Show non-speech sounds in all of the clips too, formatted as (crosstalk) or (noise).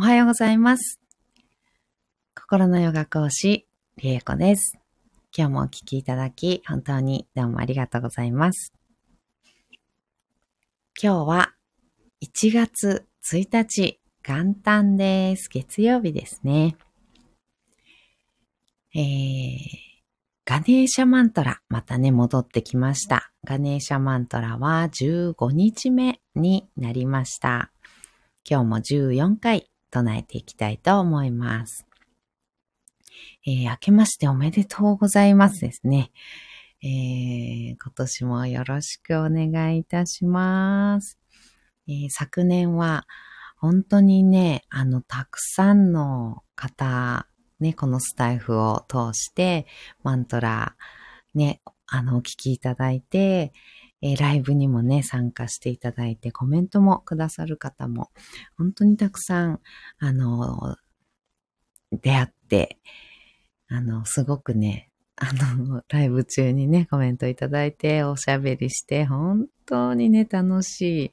おはようございます。心のヨガ講師、りえこです。今日もお聴きいただき、本当にどうもありがとうございます。今日は1月1日、元旦です。月曜日ですね。えー、ガネーシャマントラ、またね、戻ってきました。ガネーシャマントラは15日目になりました。今日も14回唱えていきたいと思います。えー、明けましておめでとうございますですね。えー、今年もよろしくお願いいたします。えー、昨年は本当にね、あの、たくさんの方、ね、このスタイフを通してマントラ、ね、あの、お聞きいただいて、えー、ライブにもね、参加していただいて、コメントもくださる方も、本当にたくさん、あの、出会って、あの、すごくね、あの、ライブ中にね、コメントいただいて、おしゃべりして、本当にね、楽しい、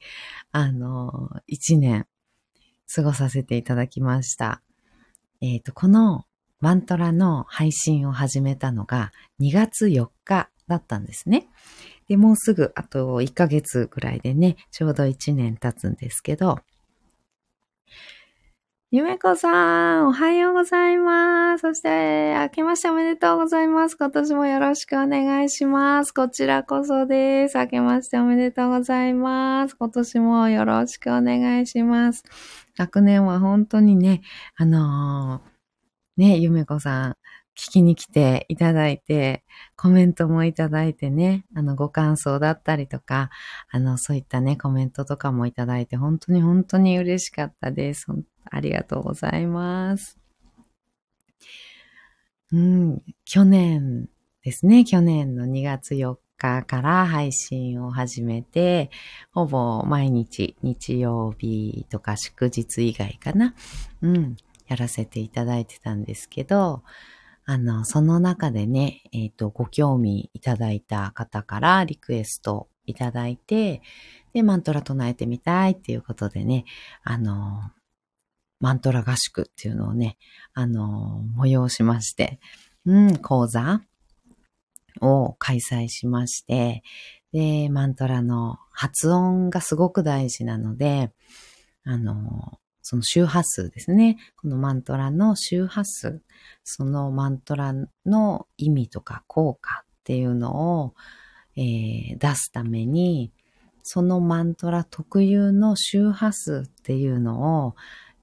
あの、一年、過ごさせていただきました。えっ、ー、と、このマントラの配信を始めたのが2月4日だったんですね。で、もうすぐあと1ヶ月ぐらいでね、ちょうど1年経つんですけど、ゆめこさん、おはようございます。そして、明けましておめでとうございます。今年もよろしくお願いします。こちらこそです。明けましておめでとうございます。今年もよろしくお願いします。昨年は本当にね、あのー、ね、ゆめこさん、聞きに来ていただいて、コメントもいただいてね、あの、ご感想だったりとか、あの、そういったね、コメントとかもいただいて、本当に本当に嬉しかったです。ありがとうございます。うん、去年ですね、去年の2月4日から配信を始めて、ほぼ毎日、日曜日とか祝日以外かな、うん、やらせていただいてたんですけど、あの、その中でね、えっ、ー、と、ご興味いただいた方からリクエストいただいて、で、マントラ唱えてみたいっていうことでね、あの、マントラ合宿っていうのをね、あの、催しまして、うん、講座を開催しまして、で、マントラの発音がすごく大事なので、あの、その周波数ですね。このマントラの周波数、そのマントラの意味とか効果っていうのを、えー、出すために、そのマントラ特有の周波数っていうのを、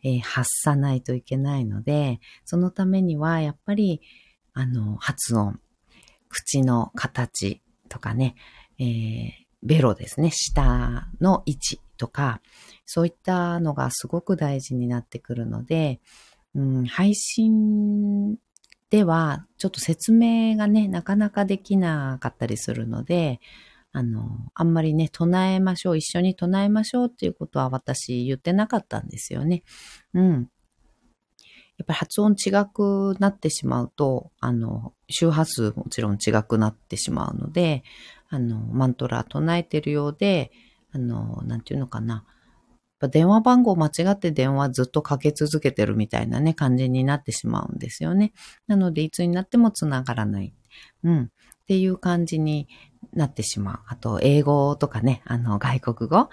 えー、発さないといけないので、そのためにはやっぱり、あの、発音、口の形とかね、えー、ベロですね、下の位置。とか、そういったのがすごく大事になってくるので、うん、配信ではちょっと説明がね、なかなかできなかったりするので、あの、あんまりね、唱えましょう、一緒に唱えましょうっていうことは私言ってなかったんですよね。うん。やっぱり発音違くなってしまうと、あの、周波数もちろん違くなってしまうので、あの、マントラ唱えてるようで、あの、なんていうのかな。電話番号間違って電話ずっとかけ続けてるみたいなね、感じになってしまうんですよね。なので、いつになっても繋がらない。うん。っていう感じになってしまう。あと、英語とかね、あの、外国語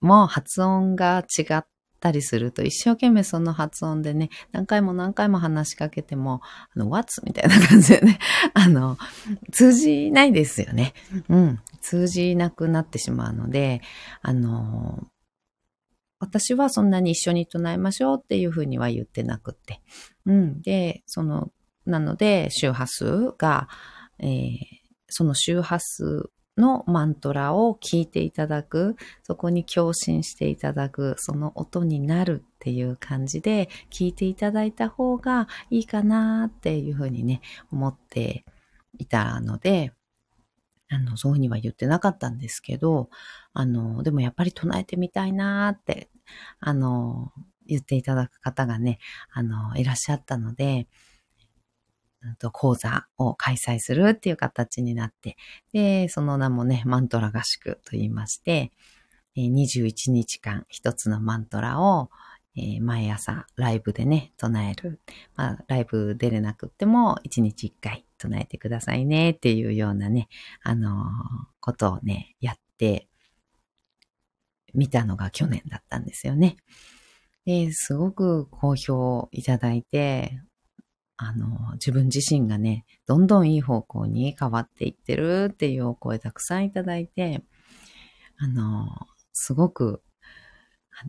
も発音が違ったりすると、一生懸命その発音でね、何回も何回も話しかけても、あの、what? みたいな感じでね、(laughs) あの、通じないですよね。うん。通じなくなってしまうので、あの、私はそんなに一緒に唱えましょうっていうふうには言ってなくて。うん。で、その、なので、周波数が、えー、その周波数のマントラを聞いていただく、そこに共振していただく、その音になるっていう感じで聞いていただいた方がいいかなっていうふうにね、思っていたので、あの、そういうふうには言ってなかったんですけど、あの、でもやっぱり唱えてみたいなって、あの、言っていただく方がね、あの、いらっしゃったので、講座を開催するっていう形になって、で、その名もね、マントラ合宿と言いまして、21日間一つのマントラを、えー、毎朝ライブでね、唱える。まあ、ライブ出れなくっても、1日1回唱えてくださいねっていうようなね、あのー、ことをね、やってみたのが去年だったんですよね。で、すごく好評いただいて、あの、自分自身がね、どんどんいい方向に変わっていってるっていうお声たくさんいただいて、あの、すごく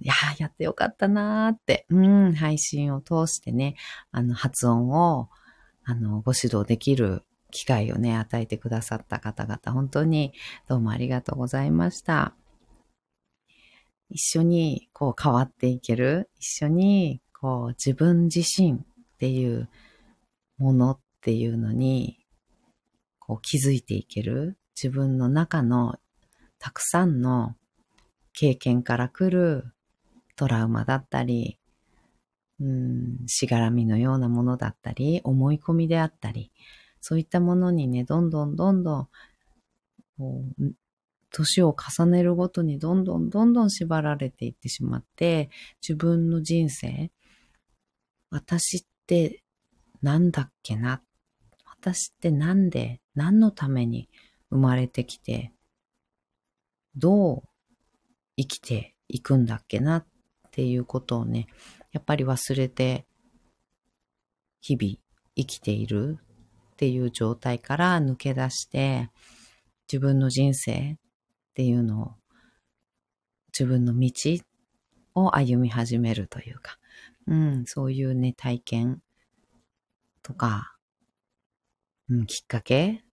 いややってよかったなーって、うん、配信を通してね、あの、発音を、あの、ご指導できる機会をね、与えてくださった方々、本当にどうもありがとうございました。一緒にこう変わっていける、一緒にこう自分自身っていうものっていうのにこう気づいていける、自分の中のたくさんの経験から来るトラウマだったり、うん、しがらみのようなものだったり、思い込みであったり、そういったものにね、どんどんどんどん、年を重ねるごとにどんどんどんどん縛られていってしまって、自分の人生、私ってなんだっけな。私ってなんで、何のために生まれてきて、どう生きていくんだっけなっていうことをね、やっぱり忘れて、日々生きているっていう状態から抜け出して、自分の人生っていうのを、自分の道を歩み始めるというか、うん、そういうね、体験とか、うん、きっかけ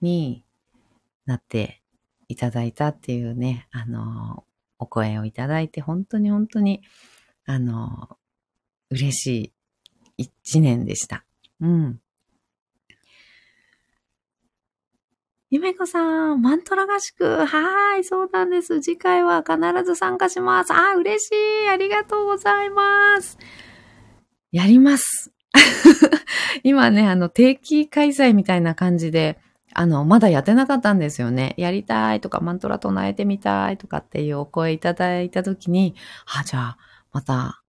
になっていただいたっていうね、あの、お声をいただいて、本当に本当に、あの、嬉しい一年でした。うん。ゆめこさん、マントラ合宿。はい、そうなんです。次回は必ず参加します。あ、嬉しい。ありがとうございます。やります。(laughs) 今ね、あの、定期開催みたいな感じで、あの、まだやってなかったんですよね。やりたいとか、マントラ唱えてみたいとかっていうお声いただいたときに、あ、じゃあ、また、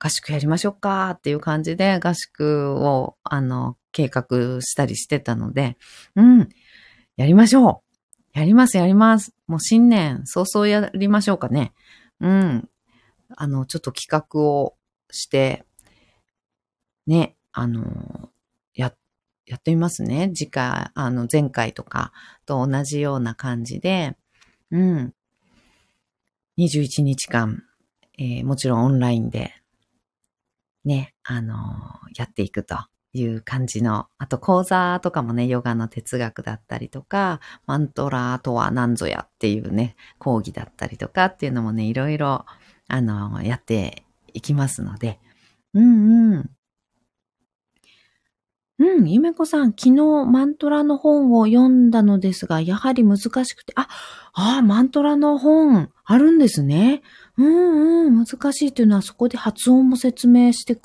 合宿やりましょうかっていう感じで合宿を、あの、計画したりしてたので、うん、やりましょうやります、やります。もう新年、早々やりましょうかね。うん。あの、ちょっと企画をして、ね、あの、ややってみますね。次回、あの、前回とかと同じような感じで、うん。21日間、えー、もちろんオンラインで、ね、あの、やっていくという感じの、あと講座とかもね、ヨガの哲学だったりとか、マントラとは何ぞやっていうね、講義だったりとかっていうのもね、いろいろ、あの、やっていきますので、うんうん。うん、ゆめこさん、昨日マントラの本を読んだのですが、やはり難しくて、あ、あマントラの本あるんですね。うんうん、難しいというのはそこで発音も説明して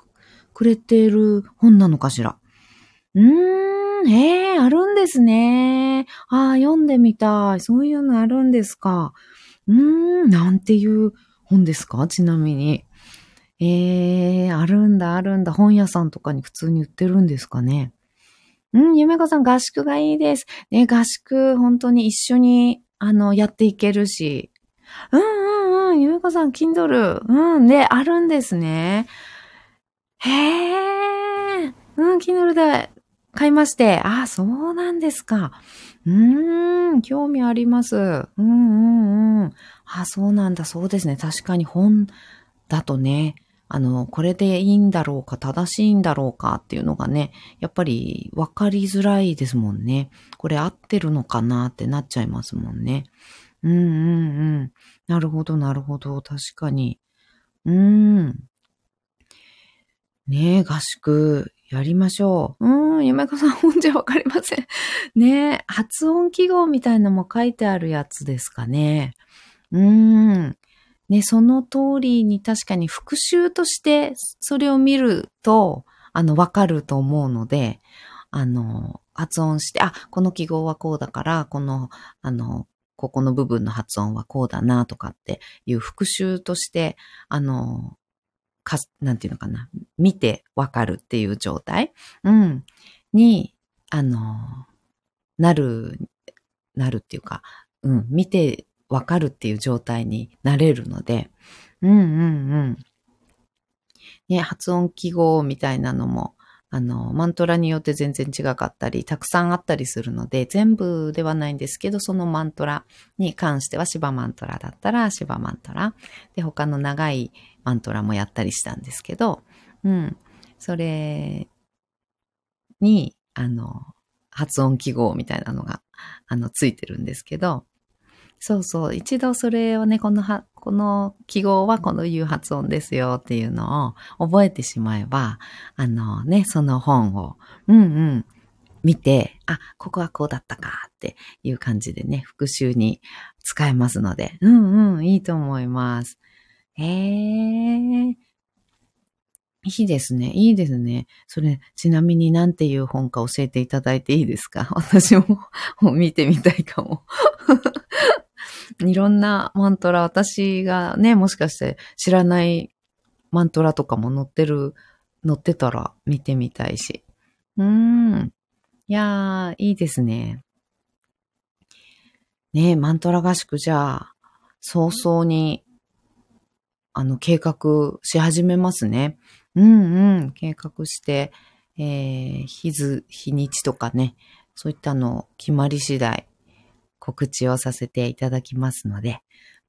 くれている本なのかしら。うーん、ええー、あるんですね。ああ、読んでみたい。そういうのあるんですか。うーん、なんていう本ですか？ちなみに。ええー、あるんだ、あるんだ。本屋さんとかに普通に売ってるんですかね？うん、ゆめこさん合宿がいいです。ね、合宿、本当に一緒に、あの、やっていけるし。うんうんうん、ゆめこさん、Kindle。うん、で、あるんですね。へえ、うん、Kindle で買いまして。あ、そうなんですか。うーん、興味あります。うんうんうん。あ、そうなんだ、そうですね。確かに本だとね、あの、これでいいんだろうか、正しいんだろうかっていうのがね、やっぱり分かりづらいですもんね。これ合ってるのかなってなっちゃいますもんね。うんうんうん。なるほど、なるほど。確かに。うーん。ねえ、合宿、やりましょう。うーん、夢子さん本じゃわかりません。ねえ、発音記号みたいなのも書いてあるやつですかね。うーん。ね、その通りに確かに復習としてそれを見ると、あの、わかると思うので、あの、発音して、あ、この記号はこうだから、この、あの、ここの部分の発音はこうだなとかっていう復習として、あの、か、なんていうのかな、見てわかるっていう状態、うん、に、あの、なる、なるっていうか、うん、見てわかるっていう状態になれるので、うんうんうん。ね、発音記号みたいなのも、あの、マントラによって全然違かったり、たくさんあったりするので、全部ではないんですけど、そのマントラに関しては、シバマントラだったら、シバマントラ。で、他の長いマントラもやったりしたんですけど、うん。それに、あの、発音記号みたいなのが、あの、ついてるんですけど、そうそう。一度それをね、このは、この記号はこのいう発音ですよっていうのを覚えてしまえば、あのね、その本を、うんうん、見て、あ、ここはこうだったかっていう感じでね、復習に使えますので、うんうん、いいと思います。へえ。いいですね。いいですね。それ、ちなみになんていう本か教えていただいていいですか？(laughs) 私も (laughs) 見てみたいかも (laughs) いろんなマントラ、私がね、もしかして知らないマントラとかも載ってる、載ってたら見てみたいし。うーん。いやー、いいですね。ねマントラ合宿じゃあ、早々に、あの、計画し始めますね。うんうん、計画して、えー、日図、日にちとかね、そういったの決まり次第、告知をさせていただきますので、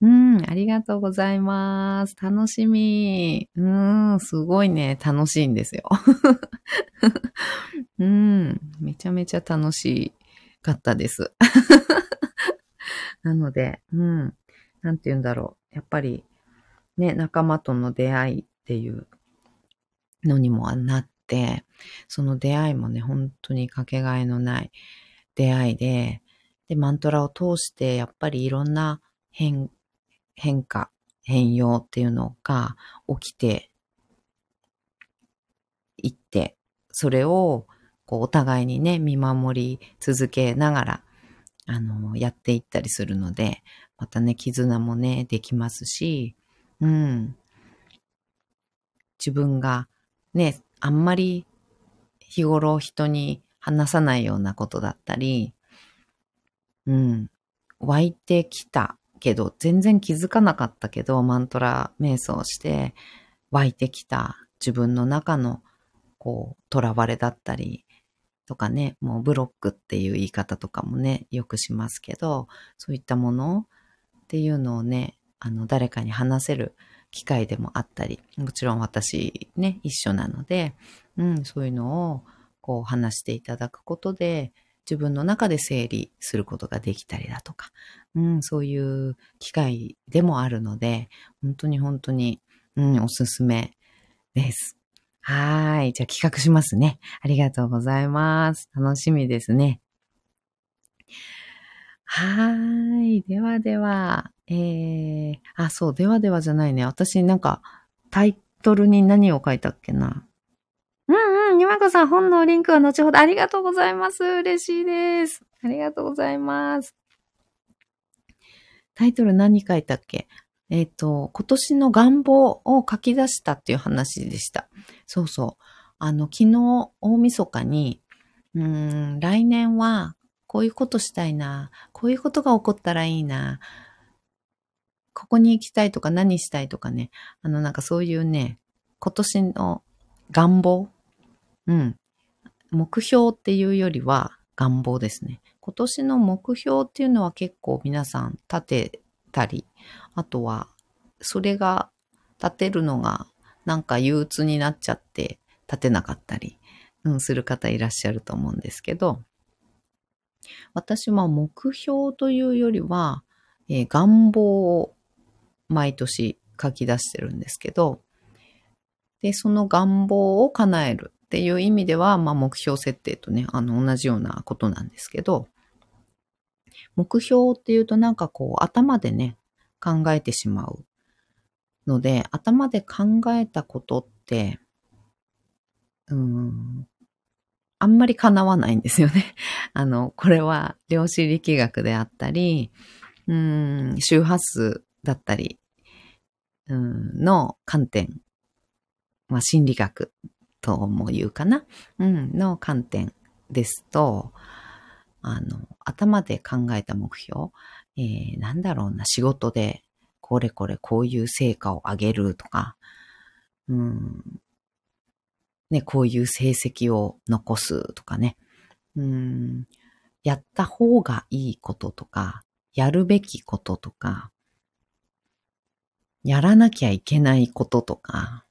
うん、ありがとうございます。楽しみ。うん、すごいね、楽しいんですよ。(laughs) うん、めちゃめちゃ楽しかったです。(laughs) なので、うん、なんて言うんだろう。やっぱり、ね、仲間との出会いっていうのにもなって、その出会いもね、本当にかけがえのない出会いで、で、マントラを通してやっぱりいろんな変、変化、変容っていうのが起きていって、それをこうお互いにね、見守り続けながら、あの、やっていったりするので、またね、絆もね、できますし、うん。自分がね、あんまり日頃人に話さないようなことだったり、うん。湧いてきたけど、全然気づかなかったけど、マントラ瞑想して湧いてきた自分の中の、こう、囚われだったり、とかね、もうブロックっていう言い方とかもね、よくしますけど、そういったものっていうのをね、あの、誰かに話せる機会でもあったり、もちろん私ね、一緒なので、うん、そういうのをこう話していただくことで、自分の中で整理することができたりだとか、うん、そういう機会でもあるので、本当に本当に、うん、おすすめです。はい。じゃあ企画しますね。ありがとうございます。楽しみですね。はい。ではでは、えー、あ、そう、ではではじゃないね。私なんかタイトルに何を書いたっけな。こさん、本のリンクは後ほどありがとうございます。嬉しいです。ありがとうございます。タイトル何書いたっけ？えっ、ー、と、今年の願望を書き出したっていう話でした。そうそう。あの、昨日、大晦日に、うーん、来年はこういうことしたいな、こういうことが起こったらいいな、ここに行きたいとか何したいとかね、あのなんかそういうね、今年の願望うん。目標っていうよりは願望ですね。今年の目標っていうのは結構皆さん立てたり、あとはそれが立てるのがなんか憂鬱になっちゃって立てなかったり、うん、する方いらっしゃると思うんですけど、私は目標というよりは、えー、願望を毎年書き出してるんですけど、で、その願望を叶えるっていう意味では、まあ目標設定とね、あの同じようなことなんですけど、目標っていうとなんかこう頭でね、考えてしまうので、頭で考えたことって、うん、あんまり叶わないんですよね。(laughs) あの、これは量子力学であったり、うん、周波数だったり、うん、の観点まあ、心理学とも言うかな、うん、の観点ですと、あの、頭で考えた目標、えー、なんだろうな、仕事でこれこれこういう成果を上げるとか、うん、ね、こういう成績を残すとかね、うん、やった方がいいこととか、やるべきこととか、やらなきゃいけないこととか、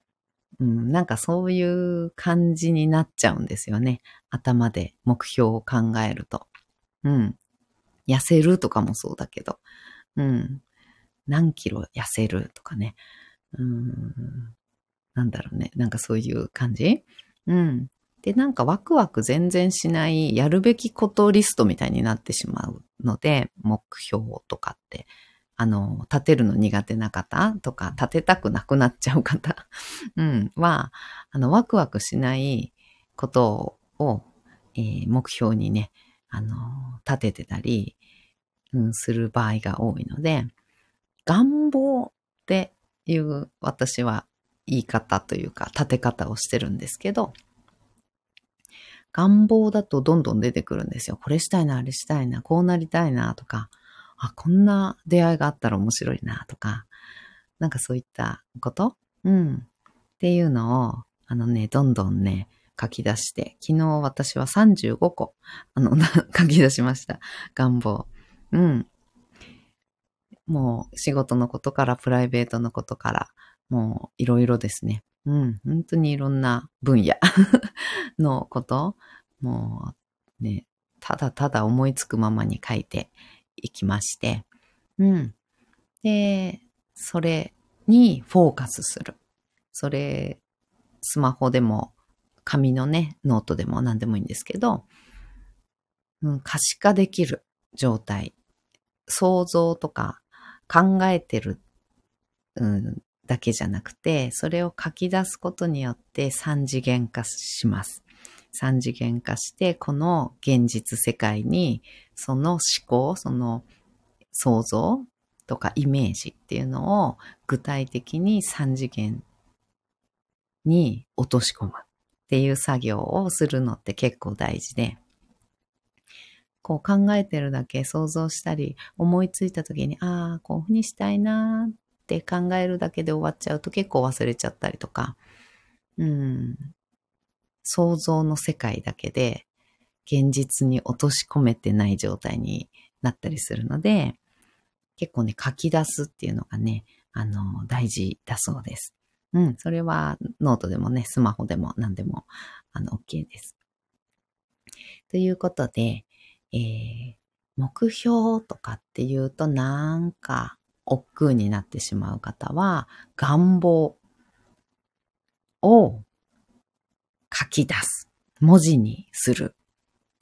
うん、なんかそういう感じになっちゃうんですよね。頭で目標を考えると。うん。痩せるとかもそうだけど。うん。何キロ痩せるとかね。うん。なんだろうね。なんかそういう感じ？うん。で、なんかワクワク全然しないやるべきことリストみたいになってしまうので、目標とかって。あの、立てるの苦手な方とか、立てたくなくなっちゃう方、(laughs) うん、は、あの、ワクワクしないことを、えー、目標にね、あの、立ててたり、うん、する場合が多いので、願望っていう私は言い方というか立て方をしてるんですけど、願望だとどんどん出てくるんですよ。これしたいな、あれしたいな、こうなりたいなとか、あ、こんな出会いがあったら面白いなとか、なんかそういったこと？うん。っていうのを、あのね、どんどんね、書き出して、昨日私は35個、あの、(laughs) 書き出しました。願望。うん。もう仕事のことからプライベートのことから、もういろいろですね。うん。本当にいろんな分野 (laughs) のこと、もうね、ただただ思いつくままに書いていきまして、うん。で、それにフォーカスする。それ、スマホでも、紙のね、ノートでも何でもいいんですけど、うん、可視化できる状態。想像とか考えてる、うん、だけじゃなくて、それを書き出すことによって三次元化します。三次元化して、この現実世界に、その思考、その想像とかイメージっていうのを具体的に三次元に落とし込むっていう作業をするのって結構大事で、こう考えてるだけ想像したり思いついた時に、ああ、こういうふうにしたいなって考えるだけで終わっちゃうと結構忘れちゃったりとか、うん、想像の世界だけで現実に落とし込めてない状態になったりするので、結構ね、書き出すっていうのがね、あの、大事だそうです。うん、それはノートでもね、スマホでも何でも、あの、OK です。ということで、えー、目標とかっていうとなんか億劫になってしまう方は、願望を書き出す。文字にする。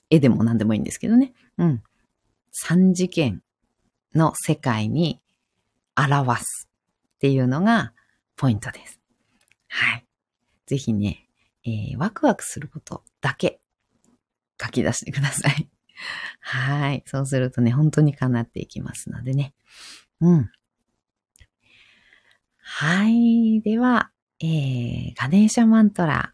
絵でも何でもいいんですけどね。うん。三次元の世界に表すっていうのがポイントです。はい。ぜひね、えー、ワクワクすることだけ書き出してください。はい。そうするとね、本当に叶っていきますのでね。うん。はい。では、えー、ガネーシャマントラ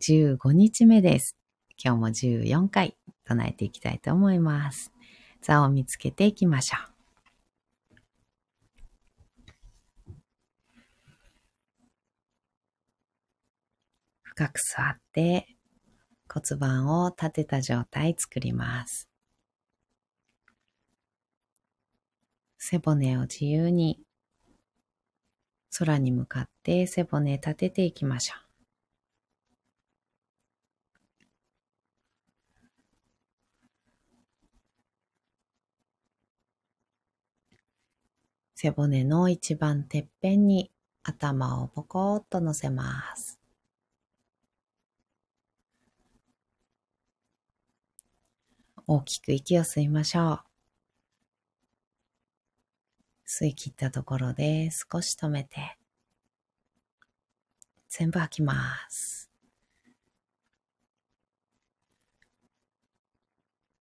15日目です。今日も14回唱えていきたいと思います。座を見つけていきましょう。深く座って骨盤を立てた状態作ります。背骨を自由に空に向かって背骨立てていきましょう。背骨の一番てっぺんに頭をポコッと乗せます。大きく息を吸いましょう。吸い切ったところで少し止めて、全部吐きます。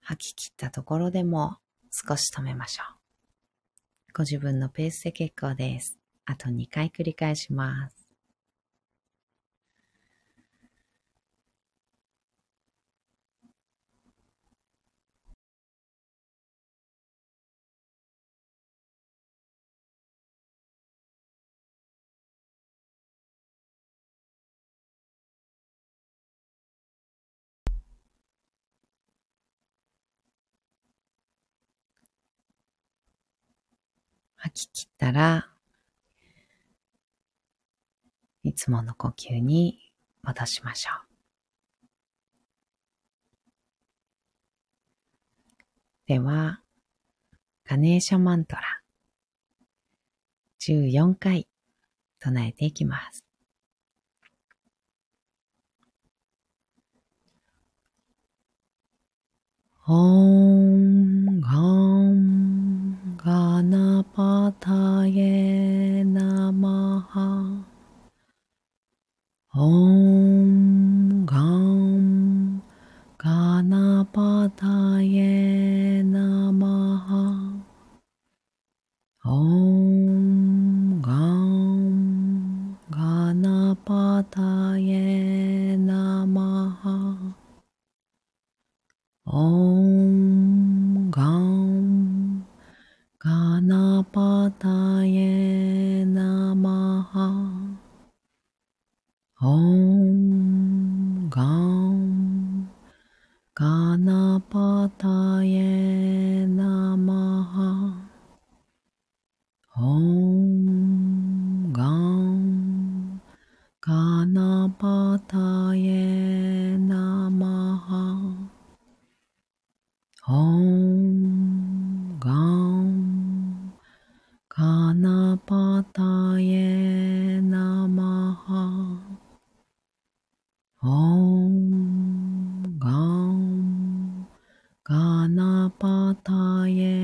吐き切ったところでも少し止めましょう。ご自分のペースで結構です。あと2回繰り返します。吐き切ったら、いつもの呼吸に戻しましょう。では、ガネーシャマントラ14回唱えていきます。Om Gam ガナパタエナマハオンオンガンガナパタエ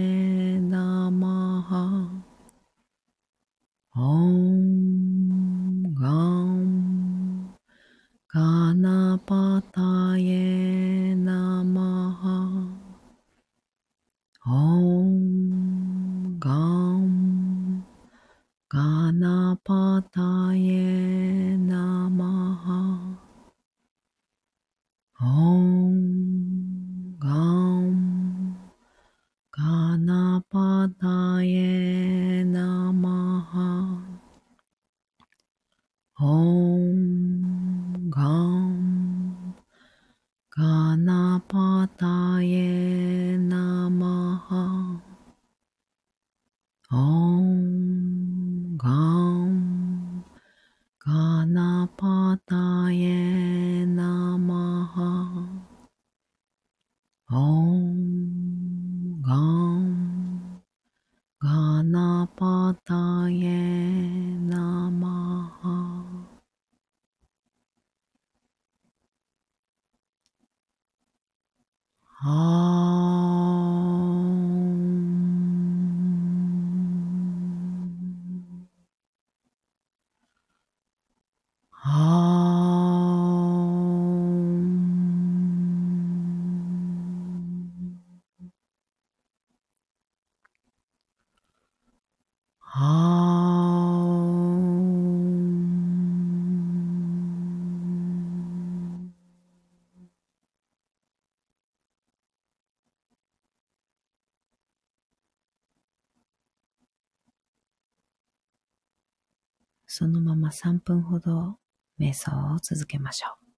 そのまま3分ほど瞑想を続けましょう。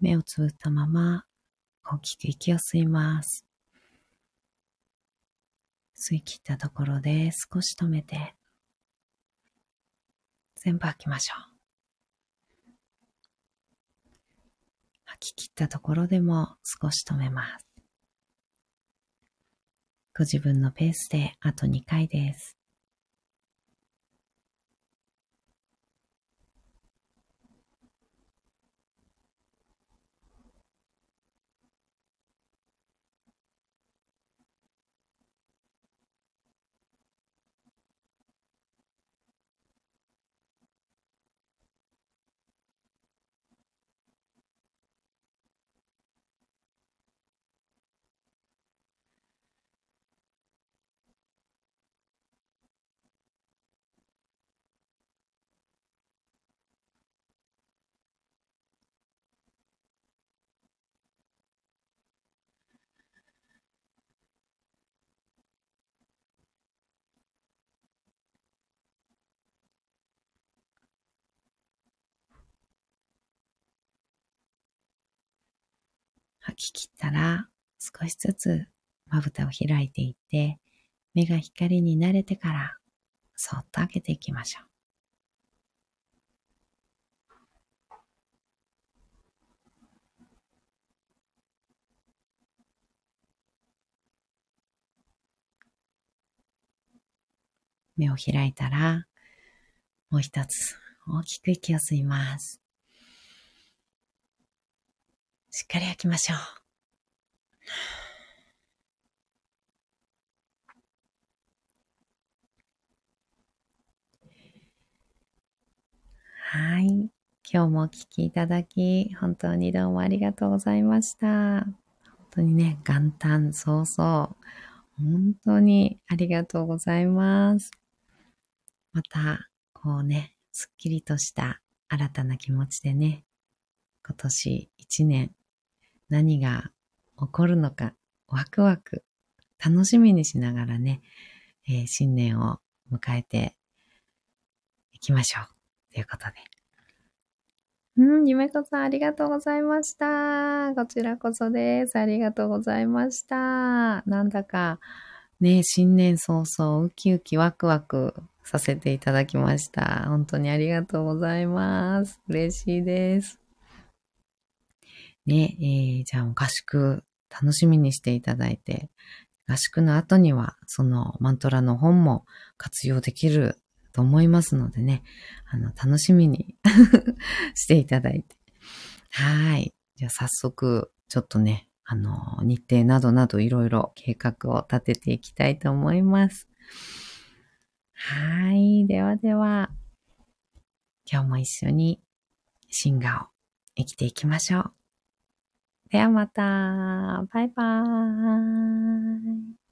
目をつぶったまま大きく息を吸います。吸い切ったところで少し止めて全部吐きましょう。吐き切ったところでも少し止めます。ご自分のペースであと2回です。吐き切ったら少しずつまぶたを開いていって、目が光に慣れてからそっと開けていきましょう。目を開いたら、もう一つ大きく息を吸います。しっかり吐きましょう。はい。今日もお聴きいただき、本当にどうもありがとうございました。本当にね、元旦早々、本当にありがとうございます。また、こうね、すっきりとした新たな気持ちでね、今年一年何が起こるのか、ワクワク、楽しみにしながらね、えー、新年を迎えていきましょう。ということで。うん、ゆめこさんありがとうございました。こちらこそです。ありがとうございました。なんだか、ね、新年早々、ウキウキワクワクさせていただきました。本当にありがとうございます。嬉しいです。ね、えー、じゃあ合宿楽しみにしていただいて、合宿の後にはそのマントラの本も活用できると思いますのでね、あの、楽しみに (laughs) していただいて。はい。じゃあ早速、ちょっとね、あの、日程などなどいろいろ計画を立てていきたいと思います。はい。ではでは、今日も一緒にシンガーを生きていきましょう。ではまた。バイバーイ。